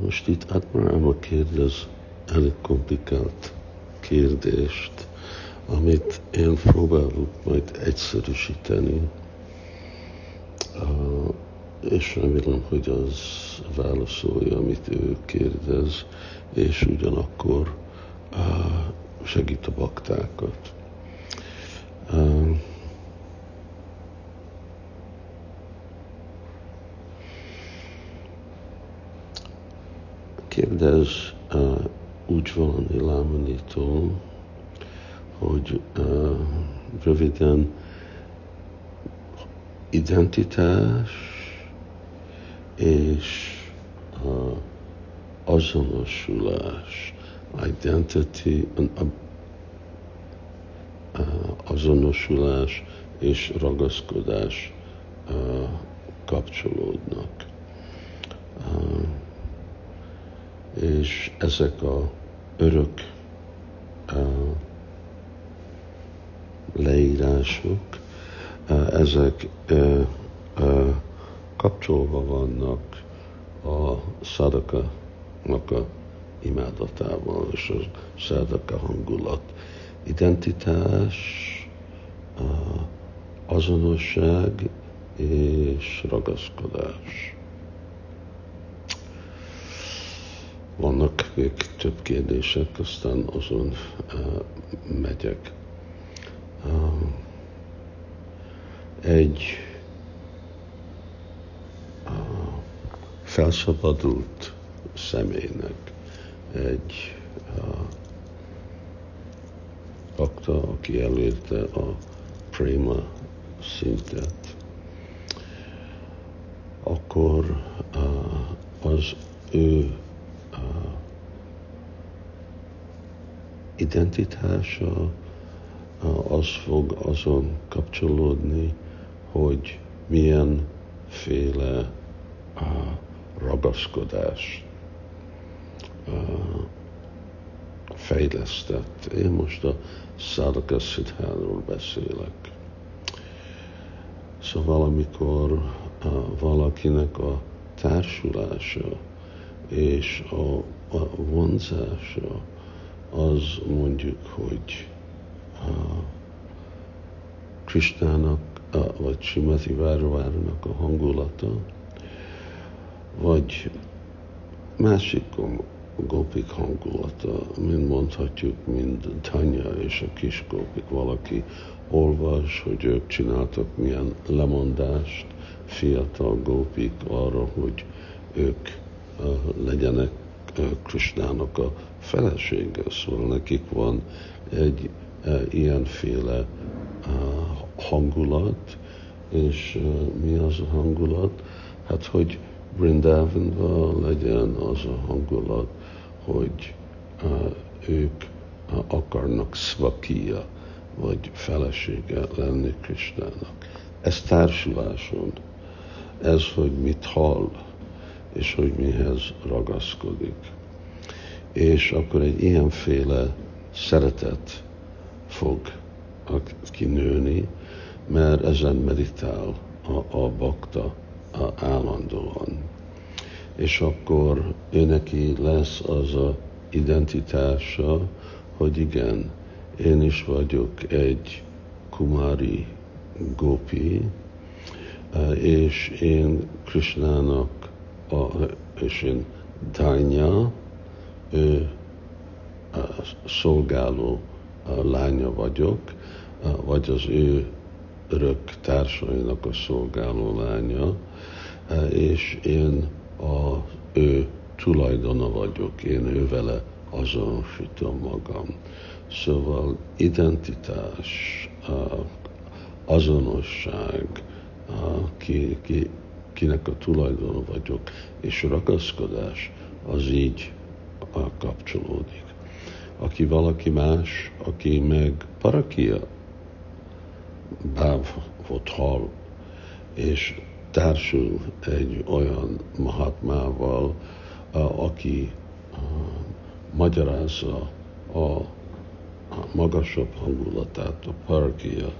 Most itt Atmarama kérdez elég komplikált kérdést, amit én próbálok majd egyszerűsíteni, és remélem, hogy az válaszolja, amit ő kérdez, és ugyanakkor segít a baktákat. Kérdez úgy valami hogy uh, röviden identitás és uh, azonosulás, identity, uh, azonosulás és ragaszkodás uh, kapcsolódnak. Uh, és ezek a örök uh, leírások, ezek kapcsolva vannak a szadaka-nak a imádatával, és a szadaka hangulat. Identitás, azonosság és ragaszkodás. Vannak még több kérdések, aztán azon megyek. Egy felszabadult személynek, egy akta, aki elérte a préma szintet, akkor az ő identitása az fog azon kapcsolódni, hogy milyen féle ragaszkodás fejlesztett. Én most a Szádaka Szidháról beszélek. Szóval amikor valakinek a társulása és a, a vonzása az mondjuk, hogy Kristának, vagy Simati Várováronak a hangulata, vagy másik gópik hangulata, mint mondhatjuk, mint Tanya és a kis gópik. Valaki olvas, hogy ők csináltak milyen lemondást, fiatal gópik arra, hogy ők legyenek Kristának a felesége. Szóval nekik van egy ilyenféle hangulat, és mi az a hangulat? Hát, hogy Brindavanban legyen az a hangulat, hogy ők akarnak szvakia, vagy felesége lenni Kristának. Ez társuláson, ez, hogy mit hall, és hogy mihez ragaszkodik. És akkor egy ilyenféle szeretet fog kinőni, mert ezen meditál a, a bakta a állandóan. És akkor ő neki lesz az a identitása, hogy igen, én is vagyok egy kumári gopi, és én Krishnának, a, és én ő a szolgáló lánya vagyok, vagy az ő örök társainak a szolgáló lánya, és én a ő tulajdona vagyok, én ő vele azonosítom magam. Szóval identitás, azonosság, ki, ki, kinek a tulajdona vagyok, és ragaszkodás az így kapcsolódik. Aki valaki más, aki meg parakia bávot hall, és társul egy olyan mahatmával, aki magyarázza a magasabb hangulatát a parakia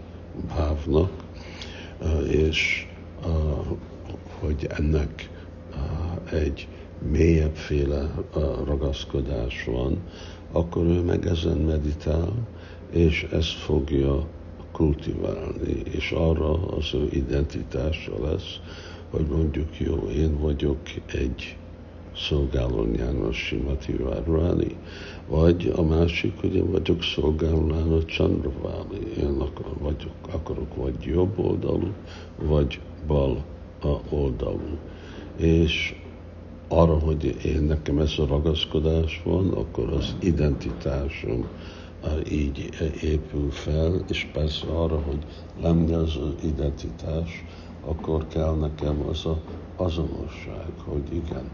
bávnak, és hogy ennek egy mélyebbféle ragaszkodás van, akkor ő meg ezen meditál, és ezt fogja kultiválni, és arra az ő identitása lesz, hogy mondjuk jó, én vagyok egy szolgáló János Simati Várváni, vagy a másik, hogy én vagyok szolgáló Chandravali, én akar, vagyok, akarok vagy jobb oldalú, vagy bal oldalú. És arra, hogy én nekem ez a ragaszkodás van, akkor az identitásom így épül fel, és persze arra, hogy lenni az identitás, akkor kell nekem az a azonosság, hogy igen,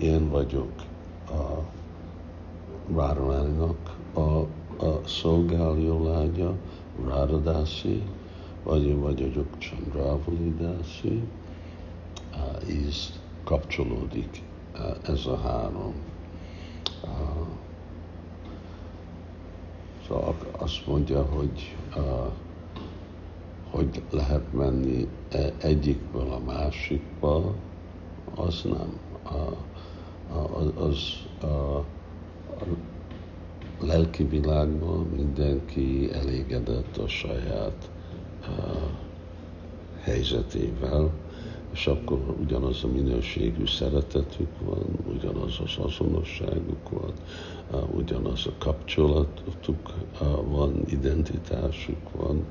én vagyok a Ráramáninak a, a szolgáló lánya, Ráradászi, vagy én vagyok Chandravalidási, így kapcsolódik ez a három. Szóval azt mondja, hogy hogy lehet menni e, egyikből a másikba, az nem. Az, az a, lelki világban mindenki elégedett a saját helyzetével, és akkor ugyanaz a minőségű szeretetük van, ugyanaz az azonosságuk van, ugyanaz a kapcsolatuk van, identitásuk van,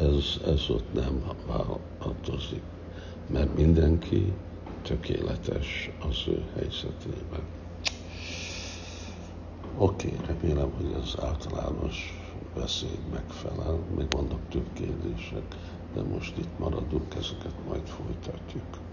ez, ez ott nem változik, mert mindenki tökéletes az ő helyzetében. Oké, okay, remélem, hogy az általános beszéd megfelel. Még vannak több kérdések, de most itt maradunk, ezeket majd folytatjuk.